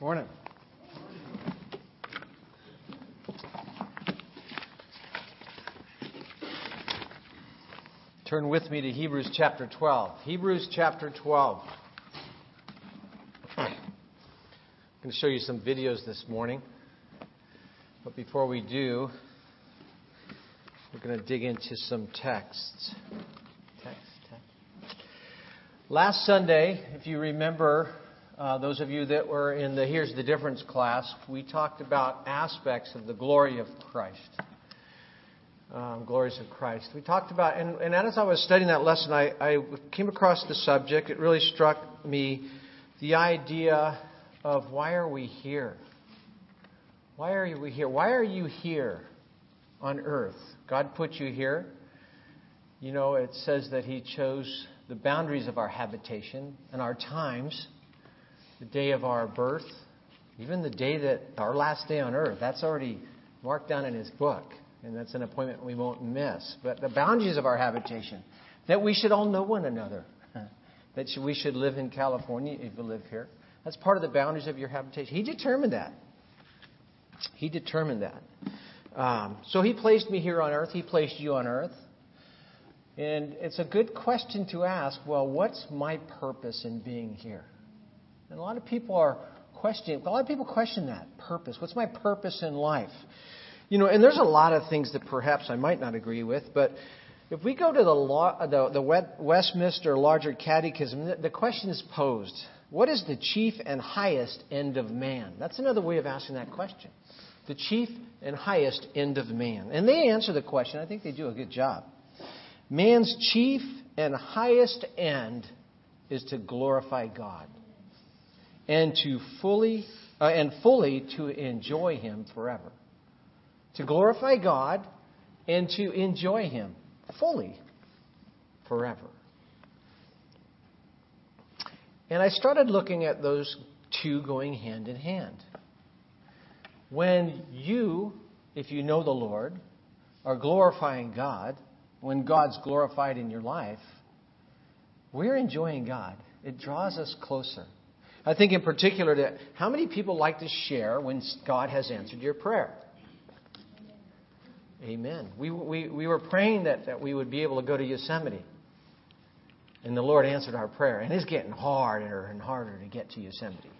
Morning. Turn with me to Hebrews chapter 12. Hebrews chapter 12. I'm going to show you some videos this morning. But before we do, we're going to dig into some texts. Text, text. Last Sunday, if you remember, uh, those of you that were in the Here's the Difference class, we talked about aspects of the glory of Christ. Um, glories of Christ. We talked about, and, and as I was studying that lesson, I, I came across the subject. It really struck me the idea of why are we here? Why are we here? Why are you here on earth? God put you here. You know, it says that He chose the boundaries of our habitation and our times the day of our birth, even the day that our last day on earth, that's already marked down in his book. And that's an appointment we won't miss. But the boundaries of our habitation, that we should all know one another, that we should live in California if you live here. That's part of the boundaries of your habitation. He determined that. He determined that. Um, so he placed me here on earth. He placed you on earth. And it's a good question to ask well, what's my purpose in being here? And a lot of people are questioning, a lot of people question that purpose. What's my purpose in life? You know, and there's a lot of things that perhaps I might not agree with, but if we go to the, law, the, the Westminster Larger Catechism, the question is posed What is the chief and highest end of man? That's another way of asking that question. The chief and highest end of man. And they answer the question. I think they do a good job. Man's chief and highest end is to glorify God and to fully uh, and fully to enjoy him forever. To glorify God and to enjoy him fully forever. And I started looking at those two going hand in hand. When you, if you know the Lord, are glorifying God, when God's glorified in your life, we're enjoying God. It draws us closer. I think in particular that how many people like to share when God has answered your prayer? Amen. We, we, we were praying that, that we would be able to go to Yosemite. And the Lord answered our prayer. And it's getting harder and harder to get to Yosemite.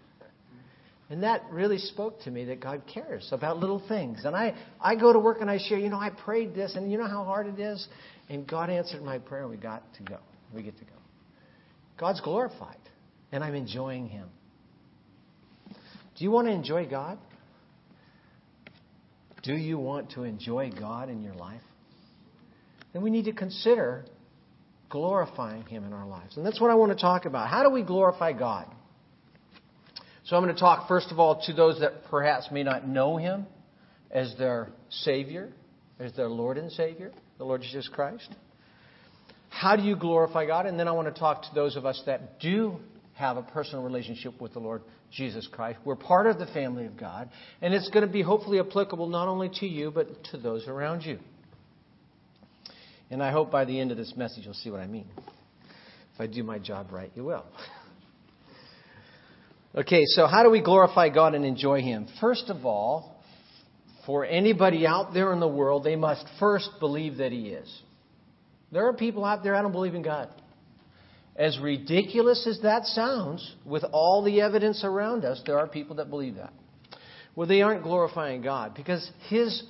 And that really spoke to me that God cares about little things. And I, I go to work and I share, you know, I prayed this, and you know how hard it is? And God answered my prayer, and we got to go. We get to go. God's glorified and I'm enjoying Him. Do you want to enjoy God? Do you want to enjoy God in your life? Then we need to consider glorifying Him in our lives. And that's what I want to talk about. How do we glorify God? So I'm going to talk, first of all, to those that perhaps may not know Him as their Savior, as their Lord and Savior, the Lord Jesus Christ. How do you glorify God? And then I want to talk to those of us that do have a personal relationship with the Lord Jesus Christ. We're part of the family of God, and it's going to be hopefully applicable not only to you, but to those around you. And I hope by the end of this message you'll see what I mean. If I do my job right, you will. Okay, so how do we glorify God and enjoy Him? First of all, for anybody out there in the world, they must first believe that He is. There are people out there, I don't believe in God. As ridiculous as that sounds, with all the evidence around us, there are people that believe that. Well, they aren't glorifying God because His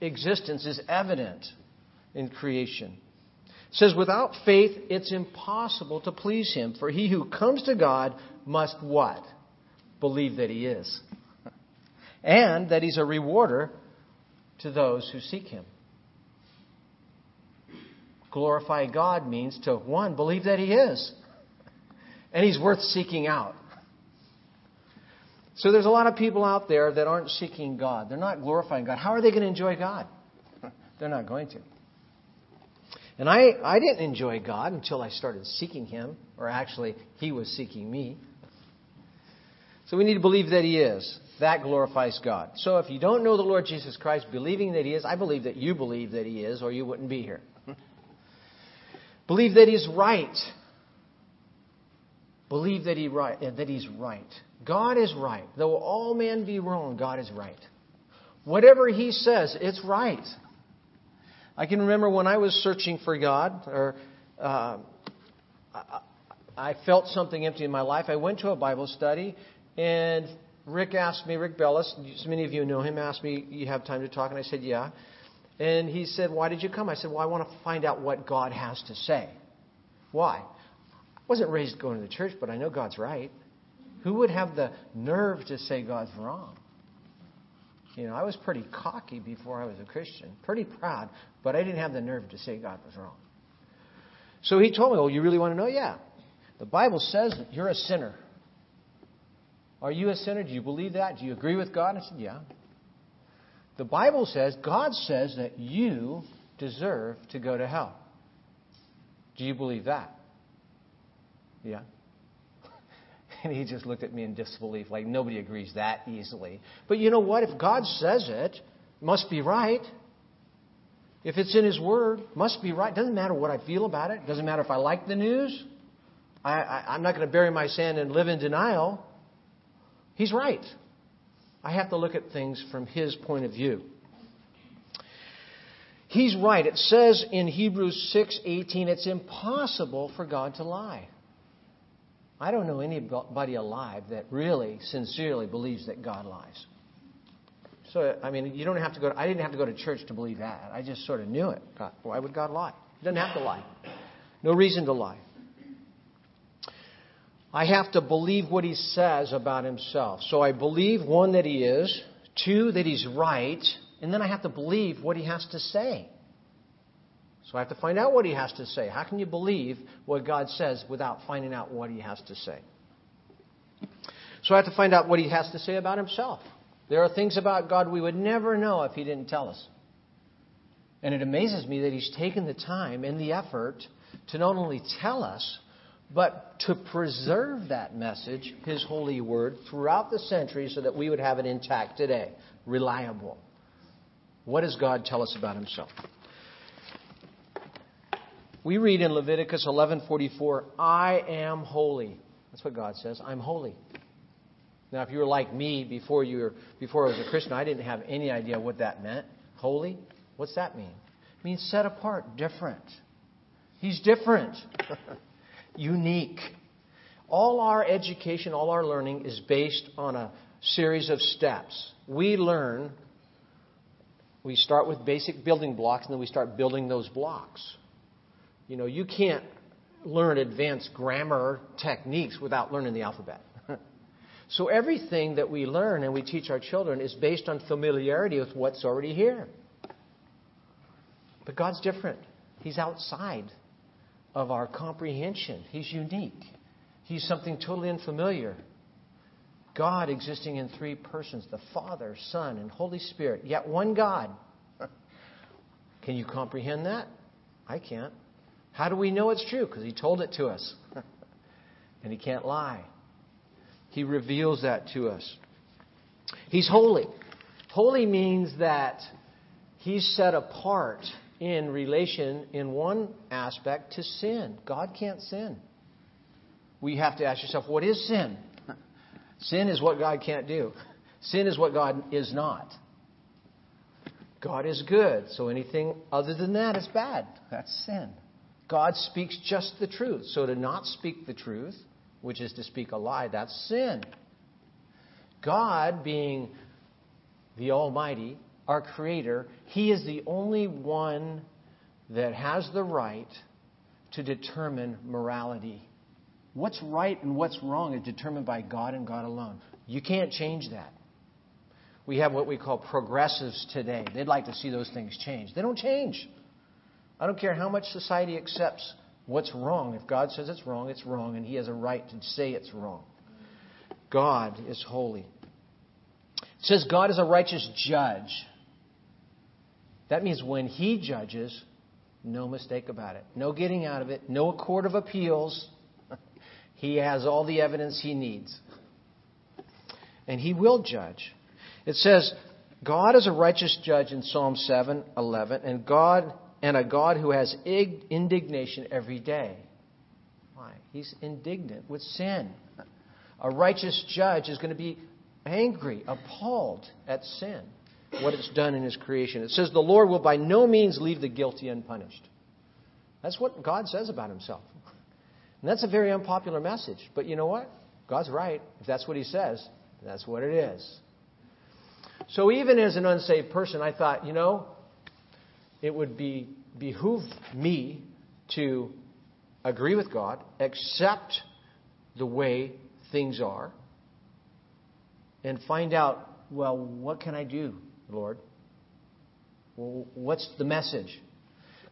existence is evident in creation. It says, without faith, it's impossible to please Him, for he who comes to God must what? Believe that He is. And that He's a rewarder to those who seek Him glorify God means to, one, believe that He is. And He's worth seeking out. So there's a lot of people out there that aren't seeking God. They're not glorifying God. How are they going to enjoy God? They're not going to. And I, I didn't enjoy God until I started seeking Him, or actually, He was seeking me. So we need to believe that He is. That glorifies God. So if you don't know the Lord Jesus Christ, believing that He is, I believe that you believe that He is, or you wouldn't be here. Believe that He's right. believe that, he right, that He's right. God is right. Though all men be wrong, God is right. Whatever He says, it's right. I can remember when I was searching for God, or uh, I felt something empty in my life. I went to a Bible study, and Rick asked me, Rick Bellis, many of you know him, asked me, You have time to talk? And I said, Yeah. And he said, Why did you come? I said, Well, I want to find out what God has to say. Why? I wasn't raised going to the church, but I know God's right. Who would have the nerve to say God's wrong? You know, I was pretty cocky before I was a Christian, pretty proud, but I didn't have the nerve to say God was wrong. So he told me, Oh, you really want to know? Yeah. The Bible says that you're a sinner. Are you a sinner? Do you believe that? Do you agree with God? I said, Yeah. The Bible says, God says that you deserve to go to hell. Do you believe that? Yeah. And he just looked at me in disbelief, like nobody agrees that easily. But you know what? If God says it, it must be right. If it's in His Word, must be right. Doesn't matter what I feel about it. Doesn't matter if I like the news. I, I, I'm not going to bury my sin and live in denial. He's right. I have to look at things from his point of view. He's right. It says in Hebrews 6:18 it's impossible for God to lie. I don't know anybody alive that really sincerely believes that God lies. So I mean, you don't have to go. To, I didn't have to go to church to believe that. I just sort of knew it. God, why would God lie? He doesn't have to lie. No reason to lie. I have to believe what he says about himself. So I believe, one, that he is, two, that he's right, and then I have to believe what he has to say. So I have to find out what he has to say. How can you believe what God says without finding out what he has to say? So I have to find out what he has to say about himself. There are things about God we would never know if he didn't tell us. And it amazes me that he's taken the time and the effort to not only tell us, but to preserve that message, His holy word, throughout the centuries so that we would have it intact today, reliable. What does God tell us about Himself? We read in Leviticus 11:44, "I am holy." That's what God says. I'm holy. Now, if you were like me before you were, before I was a Christian, I didn't have any idea what that meant. Holy? What's that mean? It means set apart, different. He's different. unique. All our education, all our learning is based on a series of steps. We learn, we start with basic building blocks, and then we start building those blocks. You know, you can't learn advanced grammar techniques without learning the alphabet. so everything that we learn and we teach our children is based on familiarity with what's already here. But God's different. He's outside of our comprehension. He's unique. He's something totally unfamiliar. God existing in three persons the Father, Son, and Holy Spirit, yet one God. Can you comprehend that? I can't. How do we know it's true? Because He told it to us. and He can't lie. He reveals that to us. He's holy. Holy means that He's set apart in relation, in one aspect, to sin. God can't sin. We have to ask yourself, what is sin? Sin is what God can't do. Sin is what God is not. God is good, so anything other than that is bad. That's sin. God speaks just the truth. So to not speak the truth, which is to speak a lie, that's sin. God, being the Almighty, our Creator, He is the only one that has the right to determine morality. What's right and what's wrong is determined by God and God alone. You can't change that. We have what we call progressives today. They'd like to see those things change. They don't change. I don't care how much society accepts what's wrong. If God says it's wrong, it's wrong, and He has a right to say it's wrong. God is holy. It says God is a righteous judge. That means when he judges, no mistake about it. No getting out of it. No court of appeals. he has all the evidence he needs. And he will judge. It says, God is a righteous judge in Psalm 7 11, and God and a God who has indignation every day. Why? He's indignant with sin. A righteous judge is going to be angry, appalled at sin, what it's done in his creation. It says, The Lord will by no means leave the guilty unpunished. That's what God says about himself. And that's a very unpopular message. But you know what? God's right. If that's what he says, that's what it is. So even as an unsaved person, I thought, you know, it would be behoove me to agree with God, accept the way things are, and find out, well, what can I do, Lord? Well, what's the message?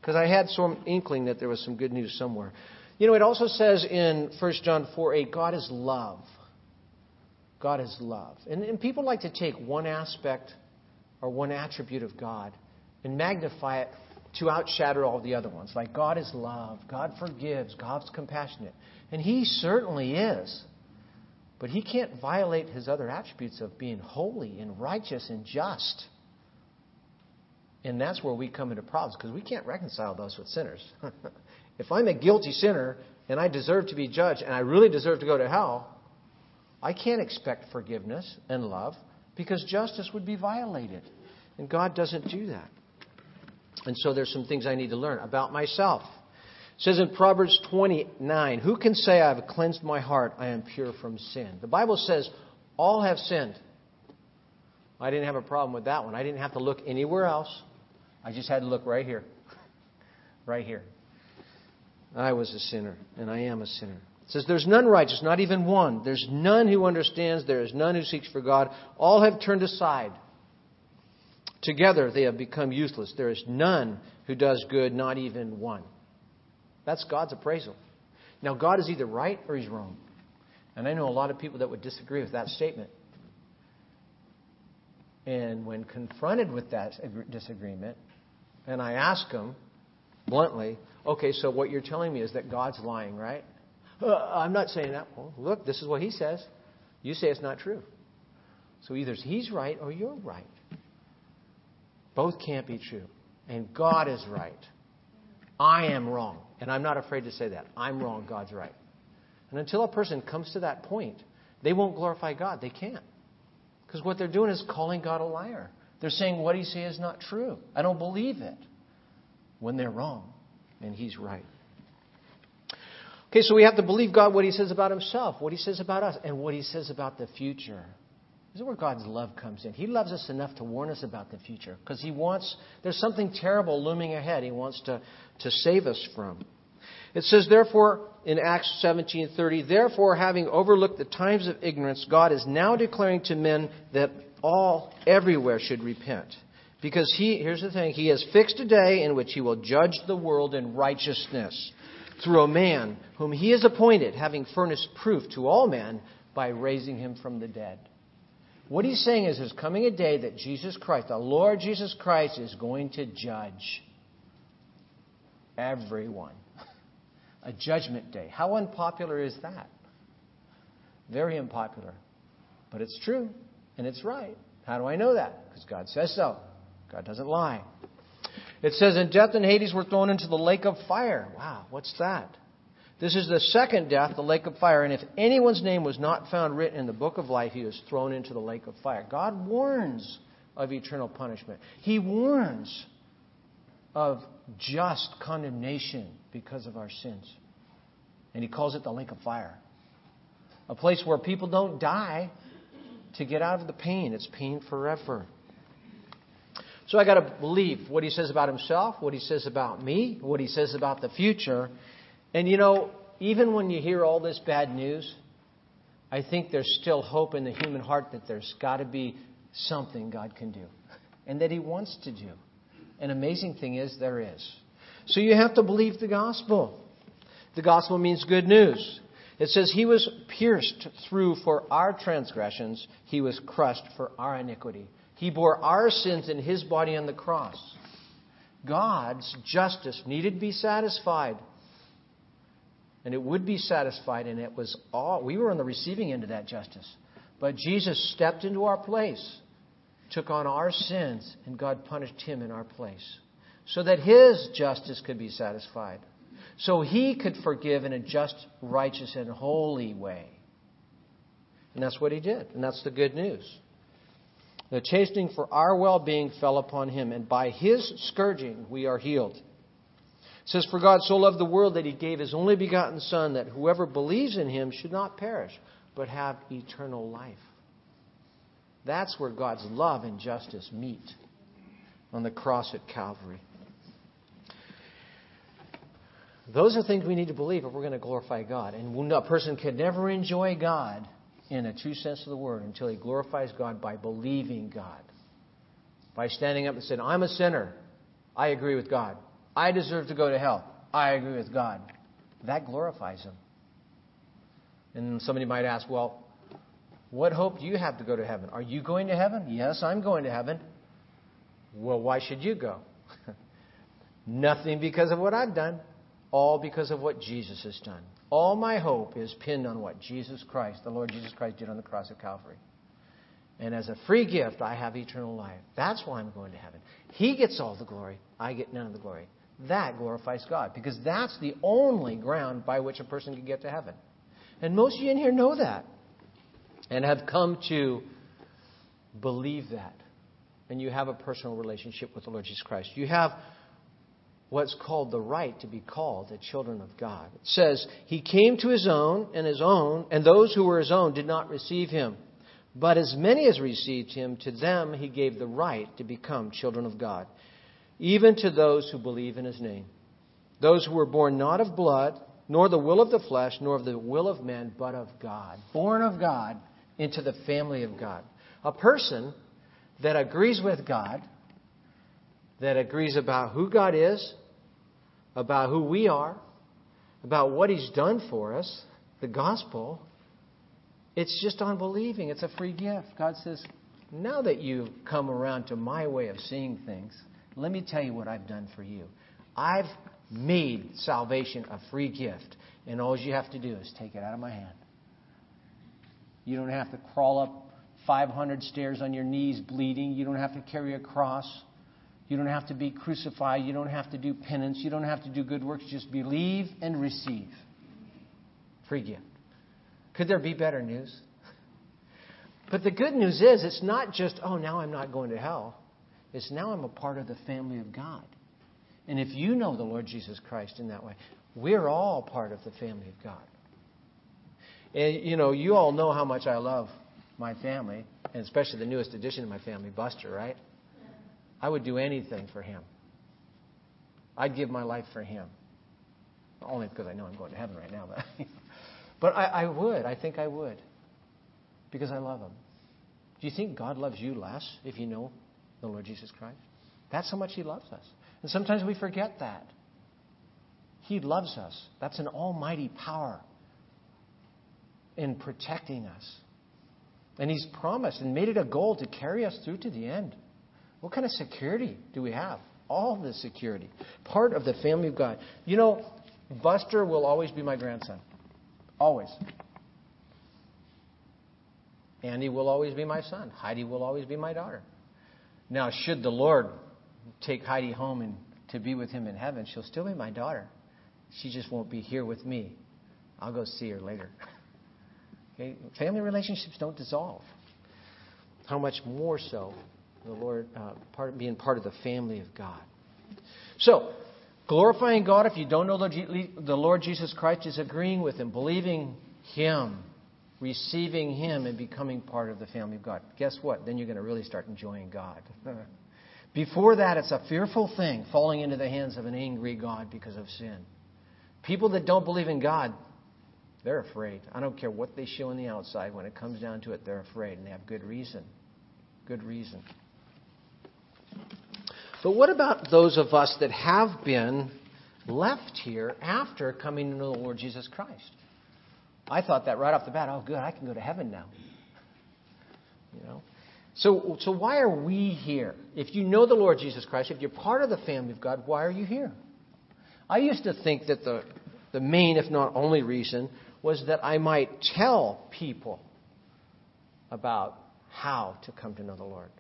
Because I had some inkling that there was some good news somewhere. You know, it also says in 1 John 4 8, God is love. God is love. And, and people like to take one aspect or one attribute of God and magnify it to outshadow all the other ones. Like God is love, God forgives, God's compassionate. And He certainly is. But He can't violate His other attributes of being holy and righteous and just. And that's where we come into problems because we can't reconcile those with sinners. if I'm a guilty sinner and I deserve to be judged and I really deserve to go to hell, I can't expect forgiveness and love because justice would be violated. And God doesn't do that. And so there's some things I need to learn about myself. It says in Proverbs 29, Who can say, I have cleansed my heart, I am pure from sin? The Bible says, All have sinned. I didn't have a problem with that one. I didn't have to look anywhere else. I just had to look right here. right here. I was a sinner, and I am a sinner. It says, There's none righteous, not even one. There's none who understands. There is none who seeks for God. All have turned aside. Together they have become useless. There is none who does good, not even one. That's God's appraisal. Now, God is either right or he's wrong. And I know a lot of people that would disagree with that statement. And when confronted with that disagreement, and I ask them bluntly, okay, so what you're telling me is that God's lying, right? Uh, I'm not saying that. Well, look, this is what he says. You say it's not true. So either he's right or you're right. Both can't be true. And God is right. I am wrong. And I'm not afraid to say that. I'm wrong, God's right. And until a person comes to that point, they won't glorify God. They can't. Because what they're doing is calling God a liar. They're saying what he says is not true. I don't believe it. When they're wrong. And he's right. Okay, so we have to believe God what he says about himself, what he says about us, and what he says about the future. This is where God's love comes in. He loves us enough to warn us about the future because He wants, there's something terrible looming ahead He wants to, to save us from. It says, therefore, in Acts 17:30, therefore, having overlooked the times of ignorance, God is now declaring to men that all, everywhere, should repent. Because He, here's the thing, He has fixed a day in which He will judge the world in righteousness through a man whom He has appointed, having furnished proof to all men by raising Him from the dead. What he's saying is there's coming a day that Jesus Christ, the Lord Jesus Christ, is going to judge everyone. A judgment day. How unpopular is that? Very unpopular. But it's true, and it's right. How do I know that? Because God says so. God doesn't lie. It says, And death and Hades were thrown into the lake of fire. Wow, what's that? This is the second death, the lake of fire. And if anyone's name was not found written in the book of life, he was thrown into the lake of fire. God warns of eternal punishment. He warns of just condemnation because of our sins. And he calls it the lake of fire. A place where people don't die to get out of the pain. It's pain forever. So I got to believe what he says about himself, what he says about me, what he says about the future, and you know, even when you hear all this bad news, I think there's still hope in the human heart that there's got to be something God can do and that He wants to do. An amazing thing is, there is. So you have to believe the gospel. The gospel means good news. It says, He was pierced through for our transgressions, He was crushed for our iniquity. He bore our sins in His body on the cross. God's justice needed to be satisfied and it would be satisfied, and it was all, we were on the receiving end of that justice. But Jesus stepped into our place, took on our sins, and God punished him in our place so that his justice could be satisfied. so he could forgive in a just, righteous, and holy way. And that's what he did. And that's the good news. The chastening for our well being fell upon him, and by his scourging we are healed. Says, For God so loved the world that he gave his only begotten Son, that whoever believes in him should not perish, but have eternal life. That's where God's love and justice meet on the cross at Calvary. Those are things we need to believe if we're going to glorify God. And a person can never enjoy God in a true sense of the word until he glorifies God by believing God. By standing up and saying, I'm a sinner. I agree with God. I deserve to go to hell. I agree with God. That glorifies him. And somebody might ask, well, what hope do you have to go to heaven? Are you going to heaven? Yes, I'm going to heaven. Well, why should you go? Nothing because of what I've done, all because of what Jesus has done. All my hope is pinned on what Jesus Christ, the Lord Jesus Christ, did on the cross of Calvary. And as a free gift, I have eternal life. That's why I'm going to heaven. He gets all the glory. I get none of the glory. That glorifies God because that's the only ground by which a person can get to heaven. And most of you in here know that and have come to believe that. And you have a personal relationship with the Lord Jesus Christ. You have what's called the right to be called the children of God. It says, He came to His own, and His own, and those who were His own did not receive Him. But as many as received Him, to them He gave the right to become children of God, even to those who believe in His name. Those who were born not of blood, nor the will of the flesh, nor of the will of men, but of God. Born of God into the family of God. A person that agrees with God that agrees about who God is, about who we are, about what He's done for us, the gospel. It's just unbelieving. It's a free gift. God says, now that you've come around to my way of seeing things, let me tell you what I've done for you. I've made salvation a free gift, and all you have to do is take it out of my hand. You don't have to crawl up 500 stairs on your knees bleeding. You don't have to carry a cross. You don't have to be crucified. You don't have to do penance. You don't have to do good works. Just believe and receive. Free gift. Could there be better news? But the good news is, it's not just, oh, now I'm not going to hell. It's now I'm a part of the family of God. And if you know the Lord Jesus Christ in that way, we're all part of the family of God. And, you know, you all know how much I love my family, and especially the newest addition to my family, Buster, right? I would do anything for him. I'd give my life for him. Only because I know I'm going to heaven right now, but, but I, I would. I think I would. Because I love him. Do you think God loves you less if you know the Lord Jesus Christ? That's how much he loves us. And sometimes we forget that. He loves us. That's an almighty power in protecting us. And He's promised and made it a goal to carry us through to the end. What kind of security do we have? All the security. Part of the family of God. You know, Buster will always be my grandson. Always. Andy will always be my son. Heidi will always be my daughter. Now, should the Lord take Heidi home and to be with him in heaven, she'll still be my daughter. She just won't be here with me. I'll go see her later. okay? Family relationships don't dissolve. How much more so the Lord, uh, part, being part of the family of God. So, glorifying God, if you don't know the Lord Jesus Christ, is agreeing with Him, believing Him, receiving Him, and becoming part of the family of God. Guess what? Then you're going to really start enjoying God. Before that, it's a fearful thing falling into the hands of an angry God because of sin. People that don't believe in God, they're afraid. I don't care what they show on the outside. When it comes down to it, they're afraid, and they have good reason. Good reason. But what about those of us that have been left here after coming to know the Lord Jesus Christ? I thought that right off the bat. Oh, good, I can go to heaven now. You know. So, so why are we here? If you know the Lord Jesus Christ, if you're part of the family of God, why are you here? I used to think that the, the main, if not only reason, was that I might tell people about how to come to know the Lord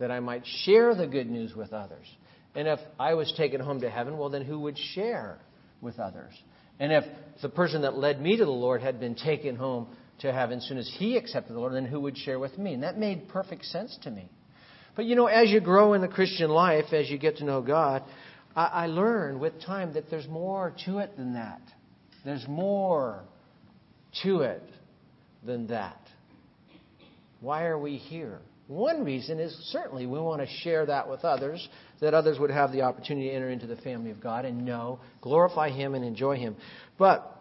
that I might share the good news with others. And if I was taken home to heaven, well, then who would share with others. And if the person that led me to the Lord had been taken home to heaven as soon as he accepted the Lord, then who would share with me? And that made perfect sense to me. But you know, as you grow in the Christian life, as you get to know God, I, I learn with time that there's more to it than that. There's more to it than that. Why are we here? One reason is certainly we want to share that with others, that others would have the opportunity to enter into the family of God and know, glorify Him, and enjoy Him. But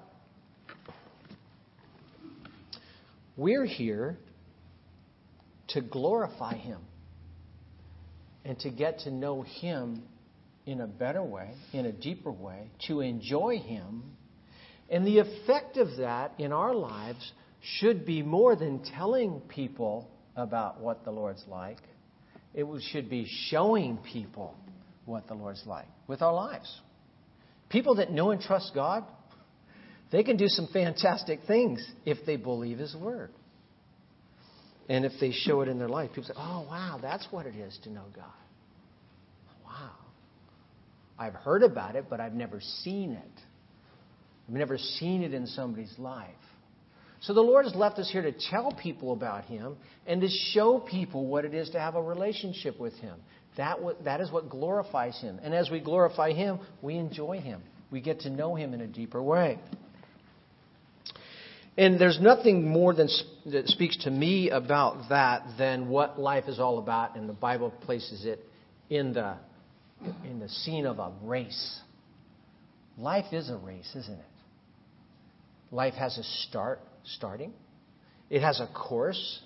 we're here to glorify Him and to get to know Him in a better way, in a deeper way, to enjoy Him. And the effect of that in our lives should be more than telling people about what the Lord's like. It should be showing people what the Lord's like with our lives. People that know and trust God, they can do some fantastic things if they believe His Word. And if they show it in their life, people say, oh, wow, that's what it is to know God. Wow. I've heard about it, but I've never seen it. I've never seen it in somebody's life. So the Lord has left us here to tell people about Him and to show people what it is to have a relationship with Him. That, that is what glorifies Him. And as we glorify Him, we enjoy Him. We get to know Him in a deeper way. And there's nothing more than, that speaks to me about that than what life is all about, and the Bible places it in the, in the scene of a race. Life is a race, isn't it? Life has a start, starting, it has a course,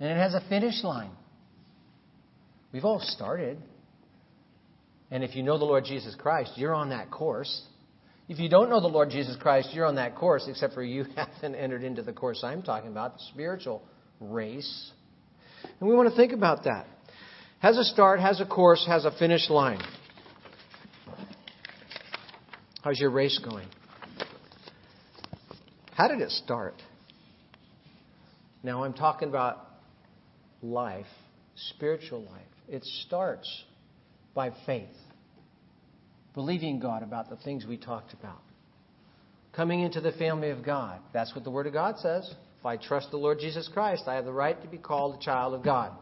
and it has a finish line. We've all started. And if you know the Lord Jesus Christ, you're on that course. If you don't know the Lord Jesus Christ, you're on that course, except for you haven't entered into the course I'm talking about, the spiritual race. And we want to think about that. Has a start, has a course, has a finish line. How's your race going? How did it start? Now I'm talking about life, spiritual life. It starts by faith, believing God about the things we talked about. Coming into the family of God. That's what the Word of God says. If I trust the Lord Jesus Christ, I have the right to be called a child of God.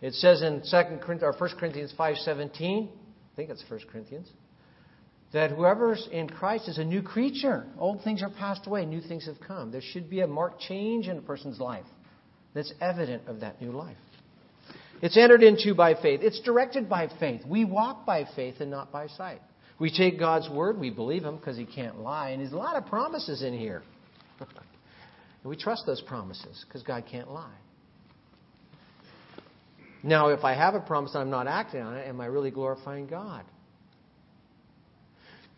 It says in 2 Corinthians, or 1 Corinthians 5.17, I think it's 1 Corinthians, that whoever's in Christ is a new creature. Old things are passed away, new things have come. There should be a marked change in a person's life that's evident of that new life. It's entered into by faith. It's directed by faith. We walk by faith and not by sight. We take God's word, we believe Him because He can't lie, and there's a lot of promises in here. and we trust those promises because God can't lie. Now, if I have a promise and I'm not acting on it, am I really glorifying God?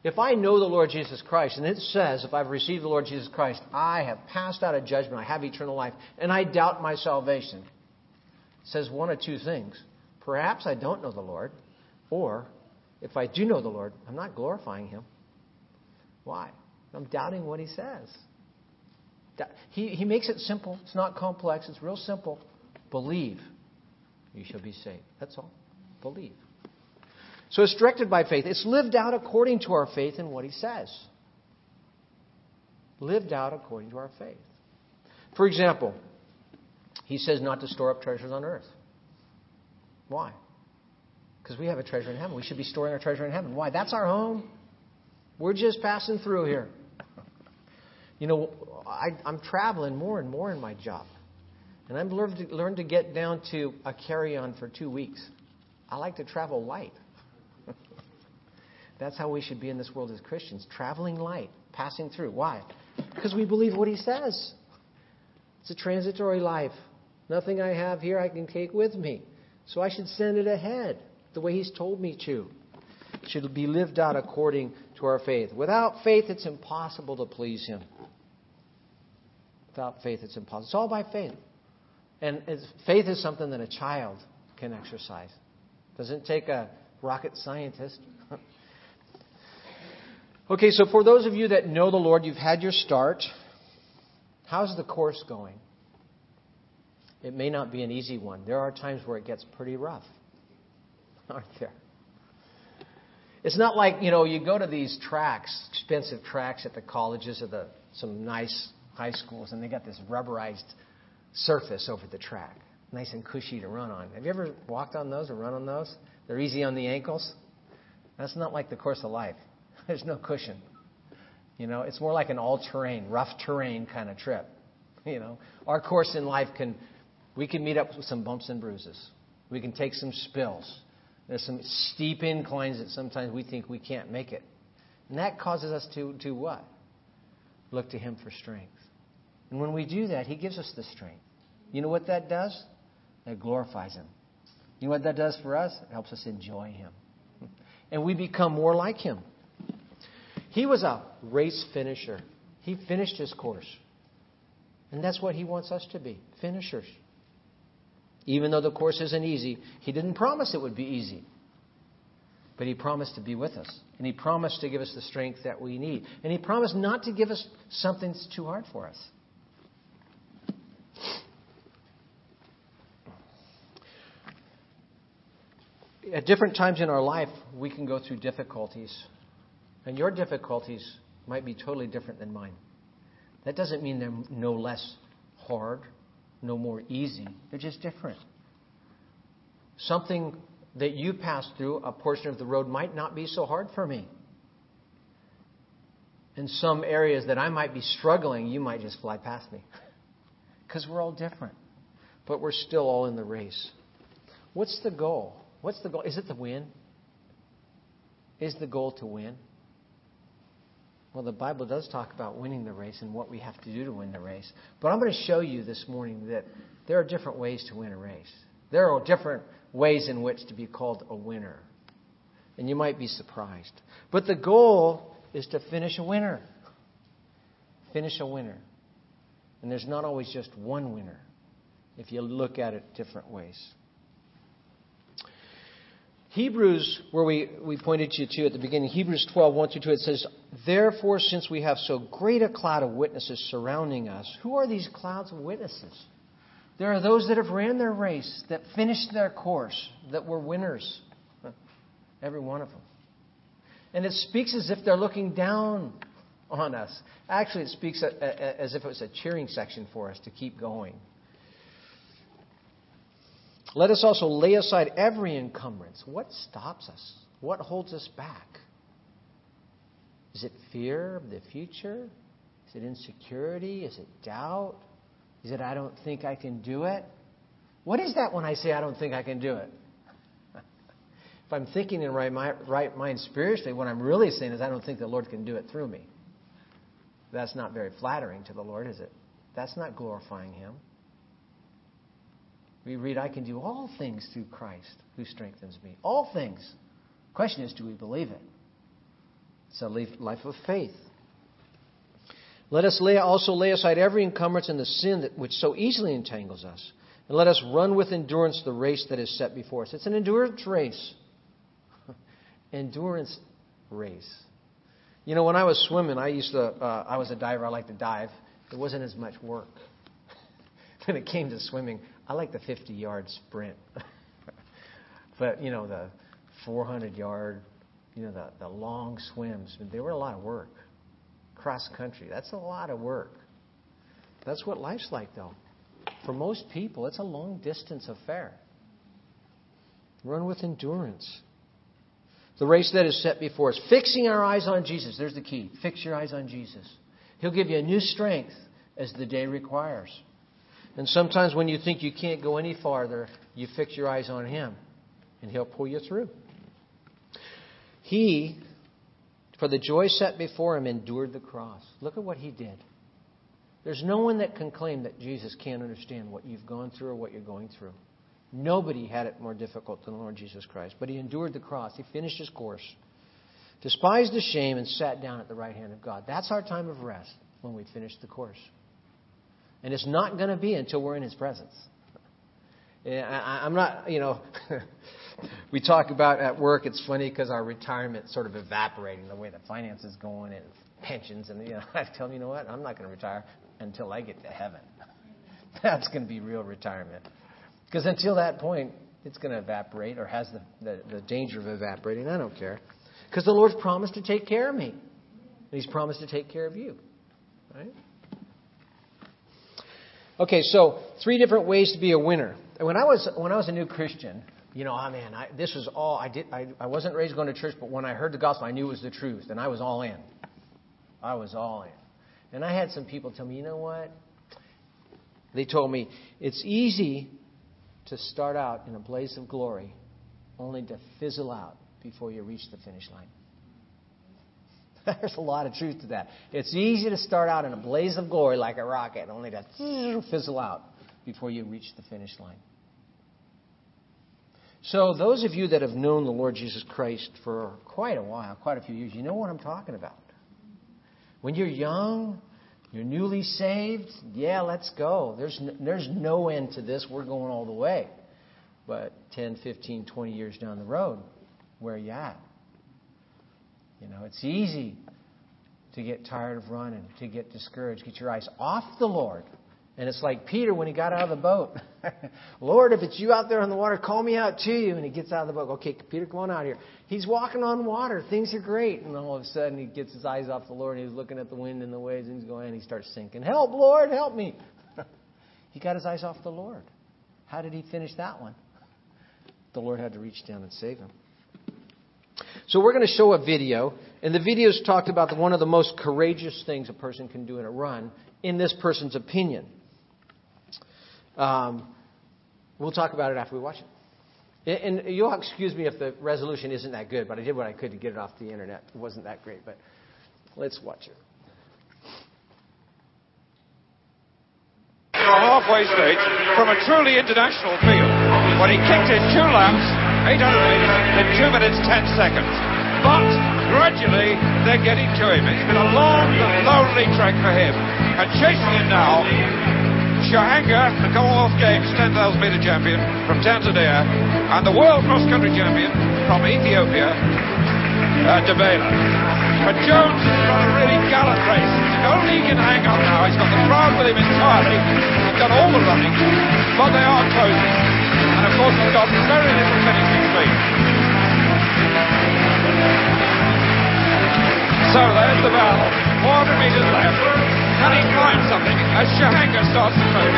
If I know the Lord Jesus Christ, and it says, if I've received the Lord Jesus Christ, I have passed out of judgment, I have eternal life, and I doubt my salvation, it says one of two things. Perhaps I don't know the Lord, or if I do know the Lord, I'm not glorifying Him. Why? I'm doubting what He says. He, he makes it simple. It's not complex. It's real simple. Believe, you shall be saved. That's all. Believe. So it's directed by faith. It's lived out according to our faith in what he says. Lived out according to our faith. For example, he says not to store up treasures on earth. Why? Because we have a treasure in heaven. We should be storing our treasure in heaven. Why? That's our home. We're just passing through here. You know, I, am traveling more and more in my job. And I've learned to, learned to get down to a carry on for two weeks. I like to travel light. That's how we should be in this world as Christians, traveling light, passing through. Why? Because we believe what he says. It's a transitory life. Nothing I have here I can take with me. So I should send it ahead the way he's told me to. It should be lived out according to our faith. Without faith, it's impossible to please him. Without faith, it's impossible. It's all by faith. And faith is something that a child can exercise. It doesn't take a rocket scientist. Okay, so for those of you that know the Lord, you've had your start. How's the course going? It may not be an easy one. There are times where it gets pretty rough, aren't there? It's not like, you know, you go to these tracks, expensive tracks at the colleges or the some nice high schools, and they got this rubberized surface over the track. Nice and cushy to run on. Have you ever walked on those or run on those? They're easy on the ankles. That's not like the course of life. There's no cushion. You know, it's more like an all terrain, rough terrain kind of trip. You know, our course in life can, we can meet up with some bumps and bruises. We can take some spills. There's some steep inclines that sometimes we think we can't make it. And that causes us to do what? Look to Him for strength. And when we do that, He gives us the strength. You know what that does? That glorifies Him. You know what that does for us? It helps us enjoy Him. And we become more like Him. He was a race finisher. He finished his course. And that's what he wants us to be finishers. Even though the course isn't easy, he didn't promise it would be easy. But he promised to be with us. And he promised to give us the strength that we need. And he promised not to give us something that's too hard for us. At different times in our life, we can go through difficulties. And your difficulties might be totally different than mine. That doesn't mean they're no less hard, no more easy. They're just different. Something that you pass through, a portion of the road, might not be so hard for me. In some areas that I might be struggling, you might just fly past me. Because we're all different. But we're still all in the race. What's the goal? What's the goal? Is it the win? Is the goal to win? Well, the Bible does talk about winning the race and what we have to do to win the race. But I'm going to show you this morning that there are different ways to win a race. There are different ways in which to be called a winner. And you might be surprised. But the goal is to finish a winner. Finish a winner. And there's not always just one winner if you look at it different ways. Hebrews, where we, we pointed you to at the beginning, Hebrews 12, 1 through 2, it says, Therefore, since we have so great a cloud of witnesses surrounding us, who are these clouds of witnesses? There are those that have ran their race, that finished their course, that were winners. Every one of them. And it speaks as if they're looking down on us. Actually, it speaks as if it was a cheering section for us to keep going. Let us also lay aside every encumbrance. What stops us? What holds us back? Is it fear of the future? Is it insecurity? Is it doubt? Is it I don't think I can do it? What is that when I say I don't think I can do it? if I'm thinking in right, right mind spiritually, what I'm really saying is I don't think the Lord can do it through me. That's not very flattering to the Lord, is it? That's not glorifying Him. We read, I can do all things through Christ who strengthens me. All things. Question is, do we believe it? It's a life of faith. Let us lay, also lay aside every encumbrance and the sin that, which so easily entangles us. And let us run with endurance the race that is set before us. It's an endurance race. endurance race. You know, when I was swimming, I used to, uh, I was a diver, I liked to dive. It wasn't as much work. when it came to swimming, I like the 50 yard sprint. but, you know, the 400 yard, you know, the, the long swims, they were a lot of work. Cross country, that's a lot of work. That's what life's like, though. For most people, it's a long distance affair. Run with endurance. The race that is set before us, fixing our eyes on Jesus. There's the key. Fix your eyes on Jesus. He'll give you a new strength as the day requires. And sometimes when you think you can't go any farther, you fix your eyes on Him, and He'll pull you through. He, for the joy set before Him, endured the cross. Look at what He did. There's no one that can claim that Jesus can't understand what you've gone through or what you're going through. Nobody had it more difficult than the Lord Jesus Christ. But He endured the cross, He finished His course, despised the shame, and sat down at the right hand of God. That's our time of rest when we finish the course. And it's not going to be until we're in His presence. I, am not, you know, we talk about at work, it's funny because our retirement's sort of evaporating the way the finance is going and pensions. And, you know, I tell them, you know what, I'm not going to retire until I get to heaven. That's going to be real retirement. Because until that point, it's going to evaporate or has the, the, the danger of evaporating. I don't care. Because the Lord's promised to take care of me. And He's promised to take care of you. Right? Okay, so three different ways to be a winner. When I was when I was a new Christian, you know, oh man, I, this was all I did. I, I wasn't raised going to church, but when I heard the gospel, I knew it was the truth, and I was all in. I was all in. And I had some people tell me, you know what? They told me it's easy to start out in a blaze of glory, only to fizzle out before you reach the finish line. There's a lot of truth to that. It's easy to start out in a blaze of glory like a rocket, only to fizzle out before you reach the finish line. So, those of you that have known the Lord Jesus Christ for quite a while, quite a few years, you know what I'm talking about. When you're young, you're newly saved, yeah, let's go. There's no, there's no end to this. We're going all the way. But 10, 15, 20 years down the road, where are you at? You know, it's easy to get tired of running, to get discouraged, get your eyes off the Lord. And it's like Peter when he got out of the boat. Lord, if it's you out there on the water, call me out to you. And he gets out of the boat. Okay, Peter, come on out here. He's walking on water. Things are great. And all of a sudden, he gets his eyes off the Lord. And he's looking at the wind and the waves. And he's going, and he starts sinking. Help, Lord, help me. he got his eyes off the Lord. How did he finish that one? The Lord had to reach down and save him. So we're going to show a video, and the video's talked about one of the most courageous things a person can do in a run, in this person's opinion. Um, we'll talk about it after we watch it. And you'll excuse me if the resolution isn't that good, but I did what I could to get it off the internet. It wasn't that great, but let's watch it. halfway stage from a truly international field when he kicked in two laps, 800 metres in 2 minutes 10 seconds. But gradually they're getting to him. It's been a long lonely trek for him. And chasing him now Shahanga, the Commonwealth Games 10,000 metre champion from Tanzania, and the world cross country champion from Ethiopia, uh, Debele. But Jones has run a really gallant race. Only he can hang on now. He's got the crowd with him entirely. He's done all the running, but they are closing. And of course, he's got very little finishing speed. So there's the battle. 400 metres left. Can he as Shahanga starts to move?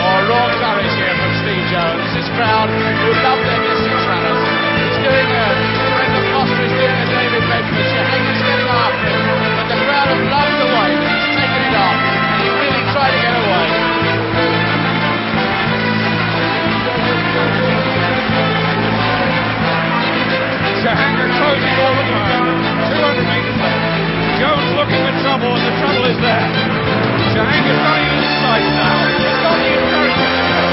Oh, raw courage here from Steve Jones. This crowd who love their distance runners. He's doing a Brendan Foster is doing a David Bedford. Shahanga's getting after him. But the crowd have loved the way he's taken it off. And he really tried to get away. Shahanga closing all the time. 200 metres left. Jones looking for trouble, and the trouble is there. Shahanga's got him in sight now. He's encouragement to go.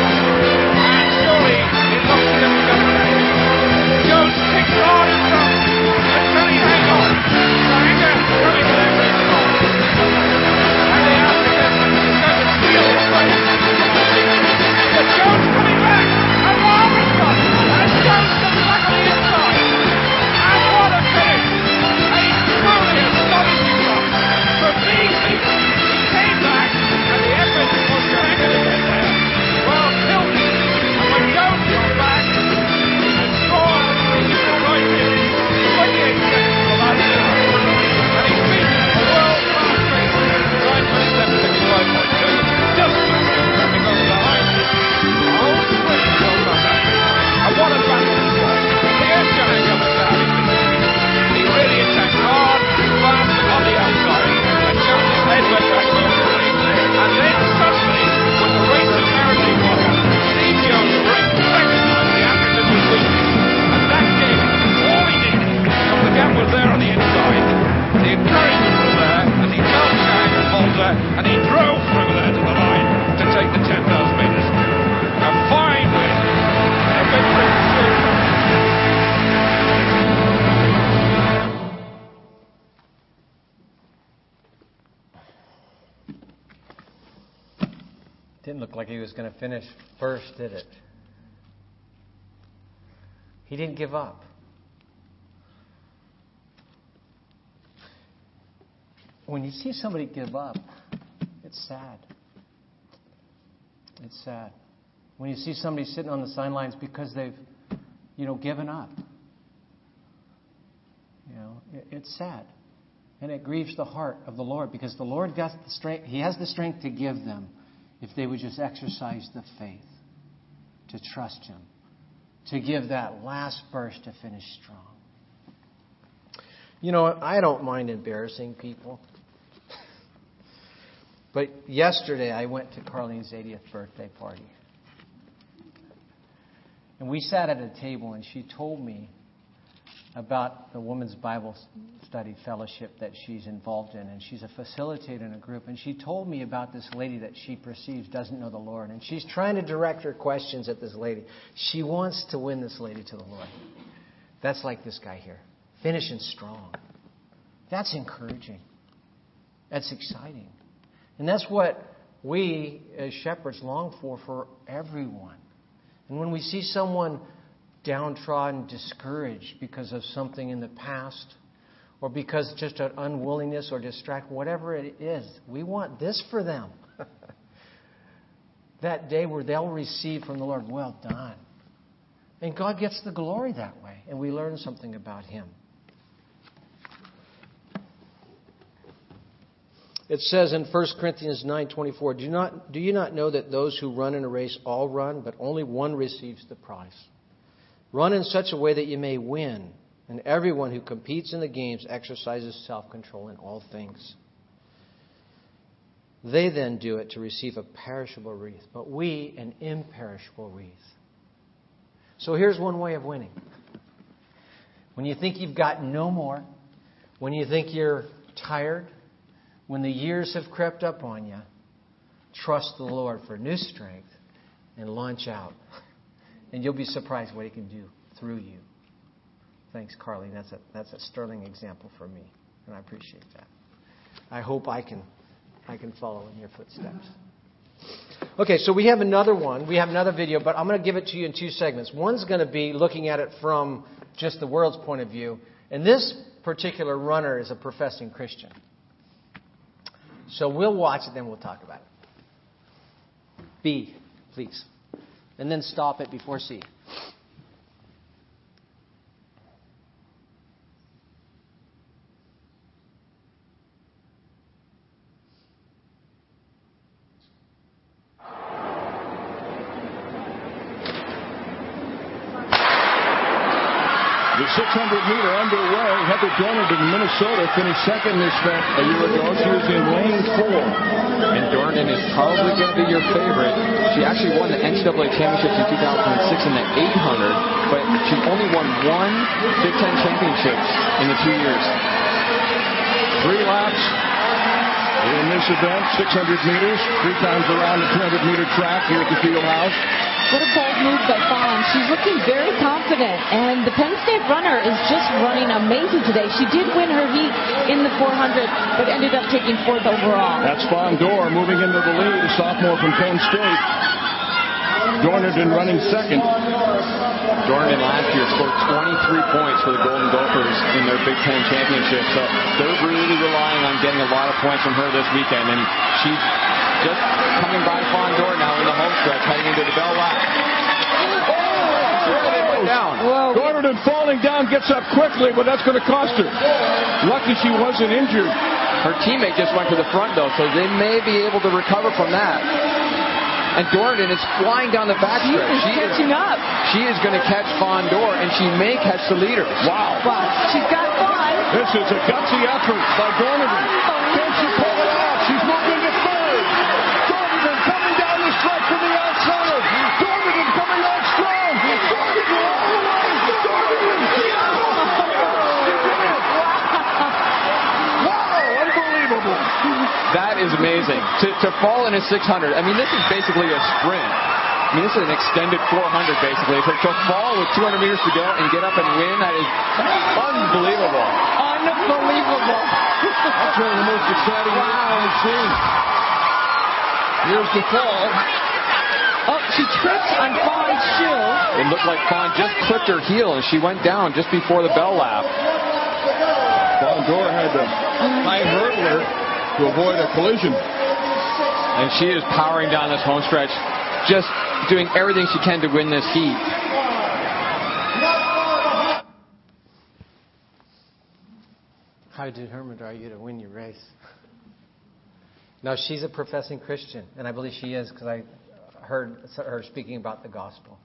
And surely it looks if he's going Jones kicks. And was going to finish first, did it? He didn't give up. When you see somebody give up, it's sad. It's sad. When you see somebody sitting on the sidelines because they've, you know, given up. You know, it, it's sad. And it grieves the heart of the Lord because the Lord got the strength, He has the strength to give them if they would just exercise the faith to trust Him, to give that last burst to finish strong. You know, I don't mind embarrassing people. But yesterday I went to Carlene's 80th birthday party. And we sat at a table and she told me about the Women's Bible Study Fellowship that she's involved in. And she's a facilitator in a group. And she told me about this lady that she perceives doesn't know the Lord. And she's trying to direct her questions at this lady. She wants to win this lady to the Lord. That's like this guy here, finishing strong. That's encouraging. That's exciting. And that's what we as shepherds long for for everyone. And when we see someone downtrodden, discouraged because of something in the past, or because just an unwillingness or distract, whatever it is, we want this for them. that day where they'll receive from the Lord, well done. And God gets the glory that way, and we learn something about Him. It says in 1 Corinthians 9:24, do, not, do you not know that those who run in a race all run, but only one receives the prize? Run in such a way that you may win, and everyone who competes in the games exercises self-control in all things. They then do it to receive a perishable wreath, but we an imperishable wreath. So here's one way of winning. When you think you've got no more, when you think you're tired, when the years have crept up on you, trust the Lord for new strength and launch out. And you'll be surprised what He can do through you. Thanks, Carly. That's a, that's a sterling example for me, and I appreciate that. I hope I can, I can follow in your footsteps. Okay, so we have another one. We have another video, but I'm going to give it to you in two segments. One's going to be looking at it from just the world's point of view, and this particular runner is a professing Christian. So we'll watch it, then we'll talk about it. B, please. And then stop it before C. 600 meter underway. Heather Dorniden, Minnesota, finished second this event a year ago. She was in lane four. And Dorniden is probably going to be your favorite. She actually won the NCAA championships in 2006 in the 800, but she only won one Big Ten championships in the two years. Three laps in this event, 600 meters, three times around the 200 meter track here at the field house. What a bold move by Fawn. She's looking very confident, and the Penn State runner is just running amazing today. She did win her heat in the 400, but ended up taking fourth overall. That's Fawn Dorr moving into the lead, a sophomore from Penn State. Dorniden running second. Dorniden last year scored 23 points for the Golden Gophers in their Big Ten championship, so they're really relying on getting a lot of points from her this weekend, and she's just coming by Fawn Dorr now in the home stretch, heading into the bell lap. Oh, down. Dorniden falling down, gets up quickly, but that's going to cost her. Lucky she wasn't injured. Her teammate just went to the front though, so they may be able to recover from that. And Dorniden is flying down the backstretch. She is catching up. She is going to catch Fawn Dorr, and she may catch the leader. Wow. Wow. She's got five. This is a gutsy effort by Dorniden. Can she pull it off? She's moving to third. Dorniden coming down the stretch from the outside. Dorniden coming out strong. Dorniden all the way. Dorniden. Wow, unbelievable. That is amazing. To, to fall in a 600, I mean, this is basically a sprint. I mean, this is an extended 400 basically. To, to fall with 200 meters to go and get up and win, that is unbelievable. Unbelievable. That's one of the most exciting wow. I've seen. Here's the fall. Oh, she tripped on Fawn's shoe. It looked like Fawn just clipped her heel and she went down just before the bell lap. Fawn Dorr had the high hurdler to avoid a collision. And she is powering down this home stretch, just doing everything she can to win this heat. How determined are you to win your race? No, she's a professing Christian, and I believe she is because I heard her speaking about the gospel.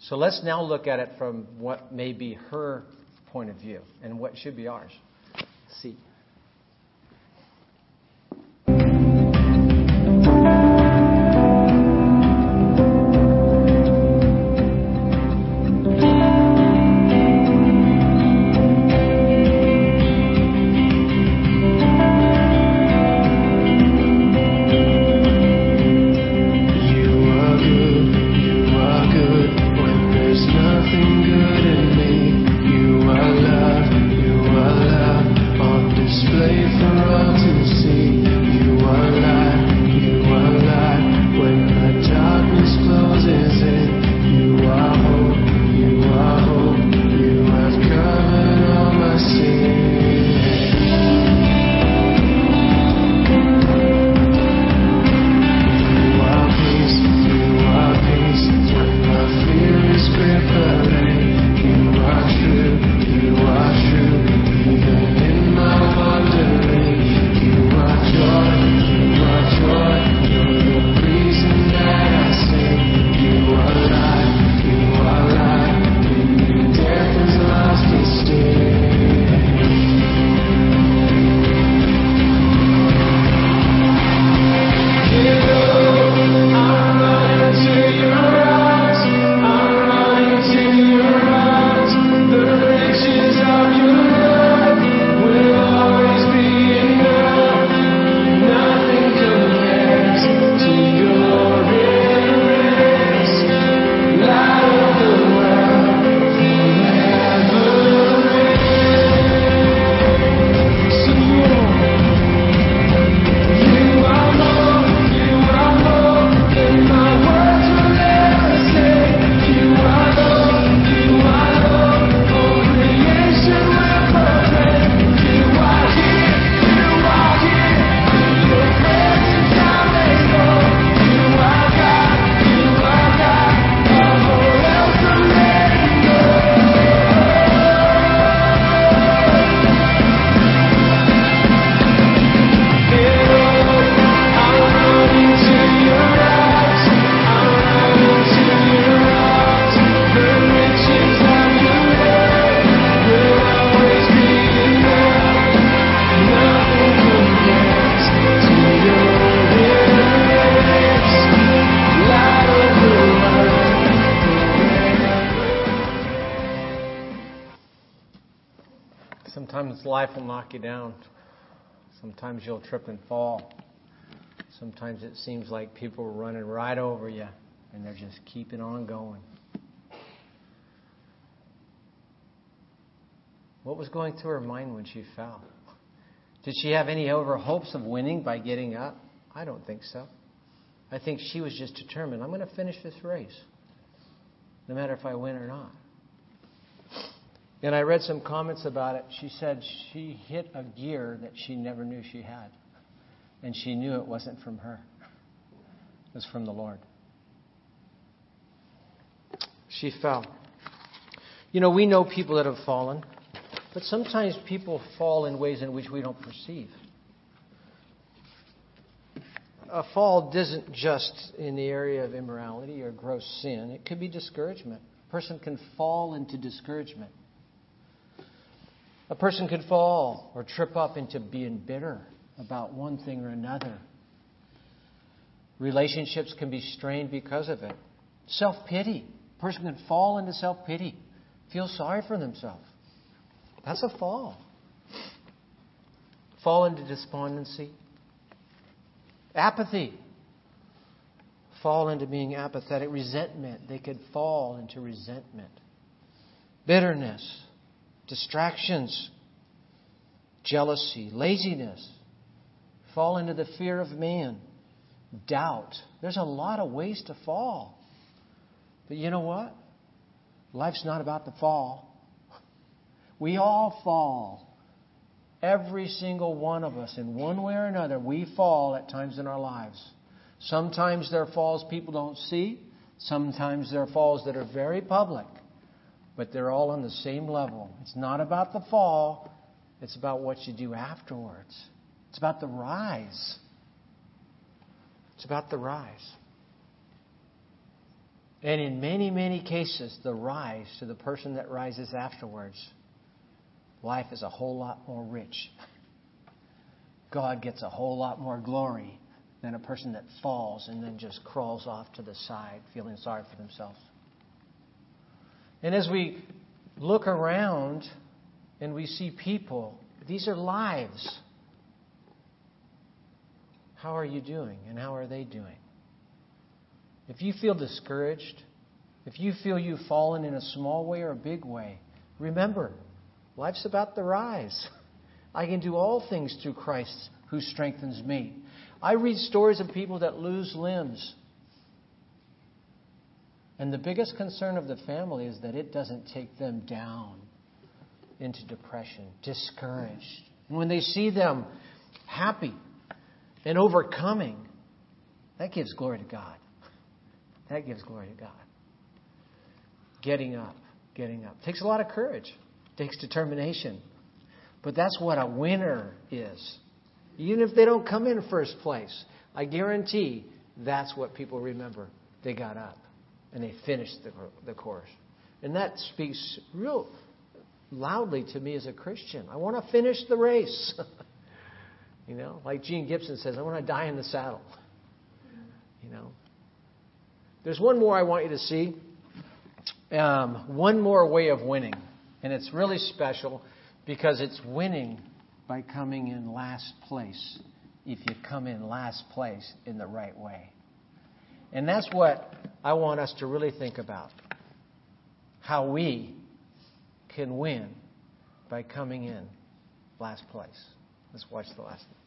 So let's now look at it from what may be her point of view and what should be ours. See. Life will knock you down. Sometimes you'll trip and fall. Sometimes it seems like people are running right over you and they're just keeping on going. What was going through her mind when she fell? Did she have any over hopes of winning by getting up? I don't think so. I think she was just determined I'm going to finish this race, no matter if I win or not. And I read some comments about it. She said she hit a gear that she never knew she had. And she knew it wasn't from her, it was from the Lord. She fell. You know, we know people that have fallen, but sometimes people fall in ways in which we don't perceive. A fall isn't just in the area of immorality or gross sin, it could be discouragement. A person can fall into discouragement. A person could fall or trip up into being bitter about one thing or another. Relationships can be strained because of it. Self pity. A person can fall into self pity, feel sorry for themselves. That's a fall. Fall into despondency. Apathy. Fall into being apathetic. Resentment. They could fall into resentment. Bitterness distractions, jealousy, laziness, fall into the fear of man, doubt. There's a lot of ways to fall. But you know what? Life's not about the fall. We all fall. Every single one of us, in one way or another, we fall at times in our lives. Sometimes there are falls people don't see. Sometimes there are falls that are very public but they're all on the same level. It's not about the fall, It's about what you do afterwards. It's about the rise. It's about the rise. And in many, many cases, the rise to the person that rises afterwards, life is a whole lot more rich. God gets a whole lot more glory than a person that falls and then just crawls off to the side, feeling sorry for themselves. And as we look around and we see people, these are lives. How are you doing? And how are they doing? If you feel discouraged, if you feel you've fallen in a small way or a big way, remember, life's about the rise. I can do all things through Christ who strengthens me. I read stories of people that lose limbs. And the biggest concern of the family is that it doesn't take them down into depression, discouraged. And when they see them happy and overcoming, that gives glory to God. That gives glory to God. Getting up, getting up. Takes a lot of courage, takes determination. But that's what a winner is. Even if they don't come in first place, I guarantee that's what people remember. They got up and they finished the, the course. And that speaks real loudly to me as a Christian. I want to finish the race. you know, like Gene Gibson says, I want to die in the saddle. You know, there's one more I want you to see. Um, one more way of winning. And it's really special because it's winning by coming in last place if you come in last place in the right way. And that's what I want us to really think about. How we can win by coming in last place. Let's watch the last one.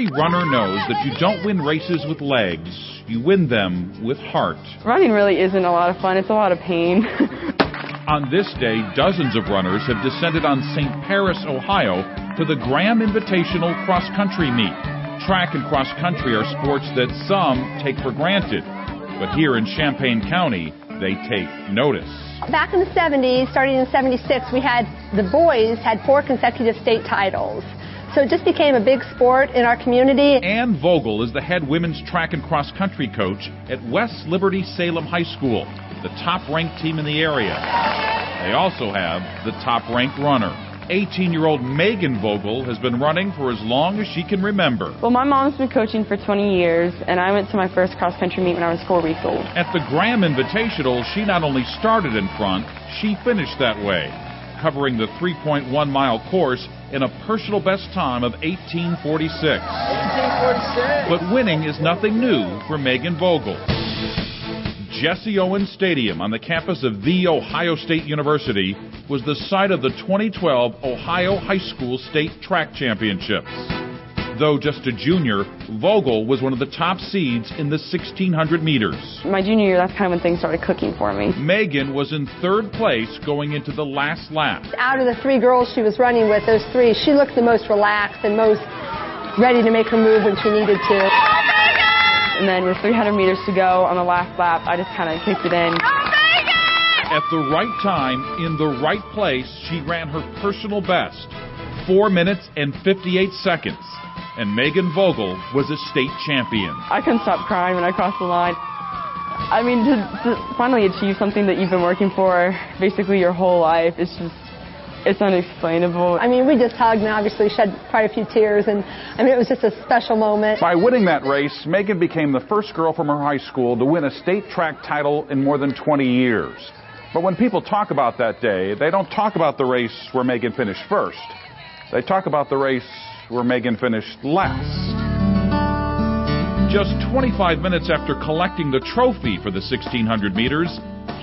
Every runner knows that you don't win races with legs, you win them with heart. Running really isn't a lot of fun, it's a lot of pain. on this day, dozens of runners have descended on St. Paris, Ohio to the Graham Invitational Cross Country Meet. Track and cross country are sports that some take for granted, but here in Champaign County, they take notice. Back in the 70s, starting in 76, we had the boys had four consecutive state titles. So it just became a big sport in our community. Ann Vogel is the head women's track and cross country coach at West Liberty Salem High School, the top ranked team in the area. They also have the top ranked runner. 18 year old Megan Vogel has been running for as long as she can remember. Well, my mom's been coaching for 20 years, and I went to my first cross country meet when I was four weeks old. At the Graham Invitational, she not only started in front, she finished that way, covering the 3.1 mile course in a personal best time of 1846. 1846. But winning is nothing new for Megan Vogel. Jesse Owens Stadium on the campus of The Ohio State University was the site of the 2012 Ohio High School State Track Championships. Though just a junior, Vogel was one of the top seeds in the 1600 meters. My junior year, that's kind of when things started cooking for me. Megan was in third place going into the last lap. Out of the three girls she was running with, those three, she looked the most relaxed and most ready to make her move when she needed to. And then with 300 meters to go on the last lap, I just kind of kicked it in. At the right time, in the right place, she ran her personal best 4 minutes and 58 seconds and Megan Vogel was a state champion. I couldn't stop crying when I crossed the line. I mean, to, to finally achieve something that you've been working for basically your whole life, it's just it's unexplainable. I mean, we just hugged and obviously shed quite a few tears, and I mean, it was just a special moment. By winning that race, Megan became the first girl from her high school to win a state track title in more than 20 years. But when people talk about that day, they don't talk about the race where Megan finished first. They talk about the race where Megan finished last. Just 25 minutes after collecting the trophy for the 1600 meters,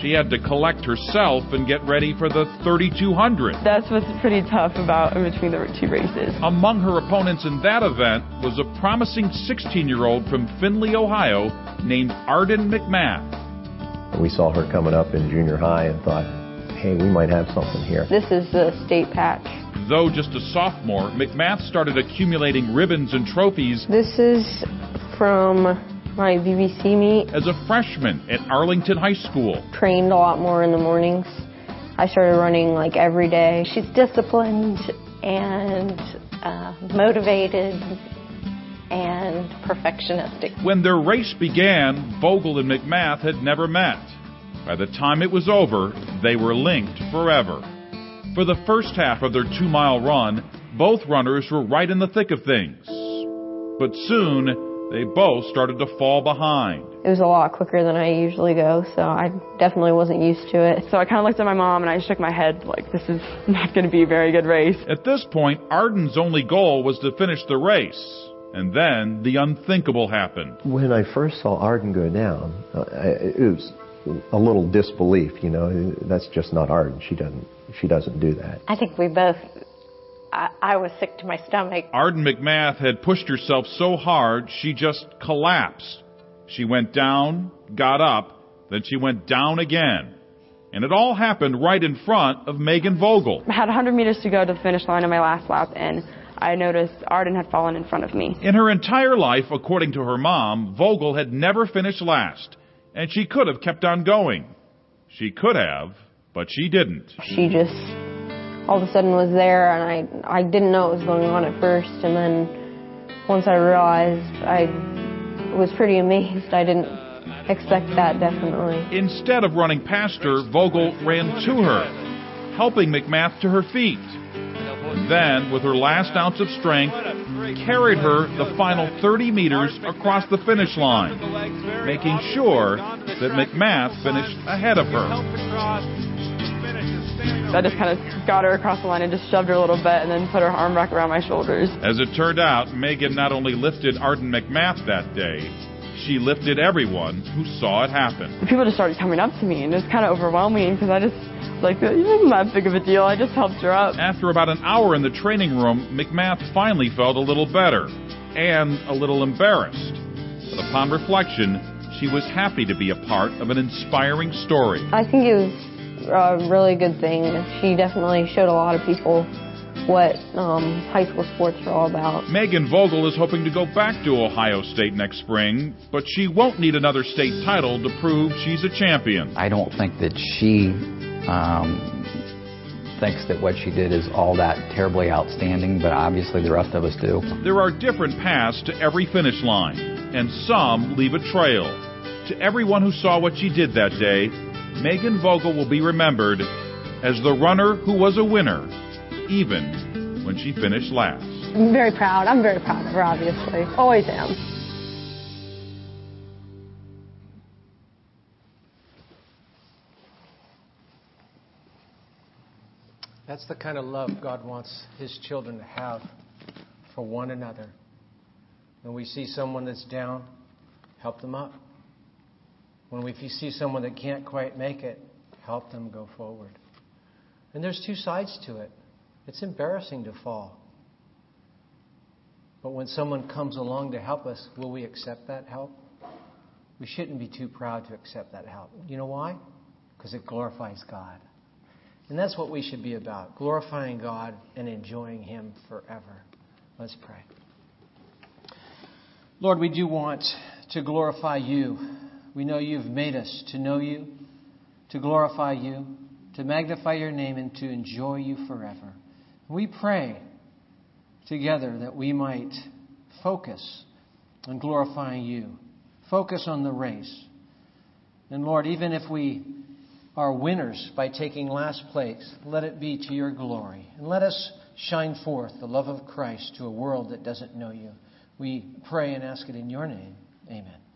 she had to collect herself and get ready for the 3200. That's what's pretty tough about in between the two races. Among her opponents in that event was a promising 16 year old from Findlay, Ohio, named Arden McMath. We saw her coming up in junior high and thought, hey, we might have something here. This is the state patch. Though just a sophomore, McMath started accumulating ribbons and trophies. This is from my BVC meet. As a freshman at Arlington High School. Trained a lot more in the mornings. I started running like every day. She's disciplined and uh, motivated and perfectionistic. When their race began, Vogel and McMath had never met. By the time it was over, they were linked forever. For the first half of their two mile run, both runners were right in the thick of things. But soon, they both started to fall behind. It was a lot quicker than I usually go, so I definitely wasn't used to it. So I kind of looked at my mom and I shook my head like, this is not going to be a very good race. At this point, Arden's only goal was to finish the race. And then the unthinkable happened. When I first saw Arden go down, uh, it was a little disbelief. You know, that's just not Arden. She doesn't. She doesn't do that. I think we both. I, I was sick to my stomach. Arden McMath had pushed herself so hard she just collapsed. She went down, got up, then she went down again. And it all happened right in front of Megan Vogel. I had 100 meters to go to the finish line on my last lap, and I noticed Arden had fallen in front of me. In her entire life, according to her mom, Vogel had never finished last, and she could have kept on going. She could have, but she didn't. She just all of a sudden was there, and I I didn't know what was going on at first, and then once I realized, I was pretty amazed. I didn't expect that definitely. Instead of running past her, Vogel ran to her, helping McMath to her feet. Then, with her last ounce of strength, carried her the final 30 meters across the finish line, making sure that McMath finished ahead of her. I just kind of got her across the line and just shoved her a little bit and then put her arm back around my shoulders. As it turned out, Megan not only lifted Arden McMath that day, she lifted everyone who saw it happen. The people just started coming up to me, and it was kind of overwhelming because I just like it wasn't that big of a deal. I just helped her up. After about an hour in the training room, McMath finally felt a little better and a little embarrassed. But upon reflection, she was happy to be a part of an inspiring story. I think it was a really good thing. She definitely showed a lot of people what um, high school sports are all about. Megan Vogel is hoping to go back to Ohio State next spring, but she won't need another state title to prove she's a champion. I don't think that she um, thinks that what she did is all that terribly outstanding, but obviously the rest of us do. There are different paths to every finish line, and some leave a trail. To everyone who saw what she did that day, Megan Vogel will be remembered as the runner who was a winner even when she finished last. I'm very proud. I'm very proud of her, obviously. Always am. That's the kind of love God wants His children to have for one another. When we see someone that's down, help them up. When we see someone that can't quite make it, help them go forward. And there's two sides to it. It's embarrassing to fall. But when someone comes along to help us, will we accept that help? We shouldn't be too proud to accept that help. You know why? Because it glorifies God. And that's what we should be about glorifying God and enjoying Him forever. Let's pray. Lord, we do want to glorify you. We know you've made us to know you, to glorify you, to magnify your name, and to enjoy you forever. We pray together that we might focus on glorifying you, focus on the race. And Lord, even if we are winners by taking last place, let it be to your glory. And let us shine forth the love of Christ to a world that doesn't know you. We pray and ask it in your name. Amen.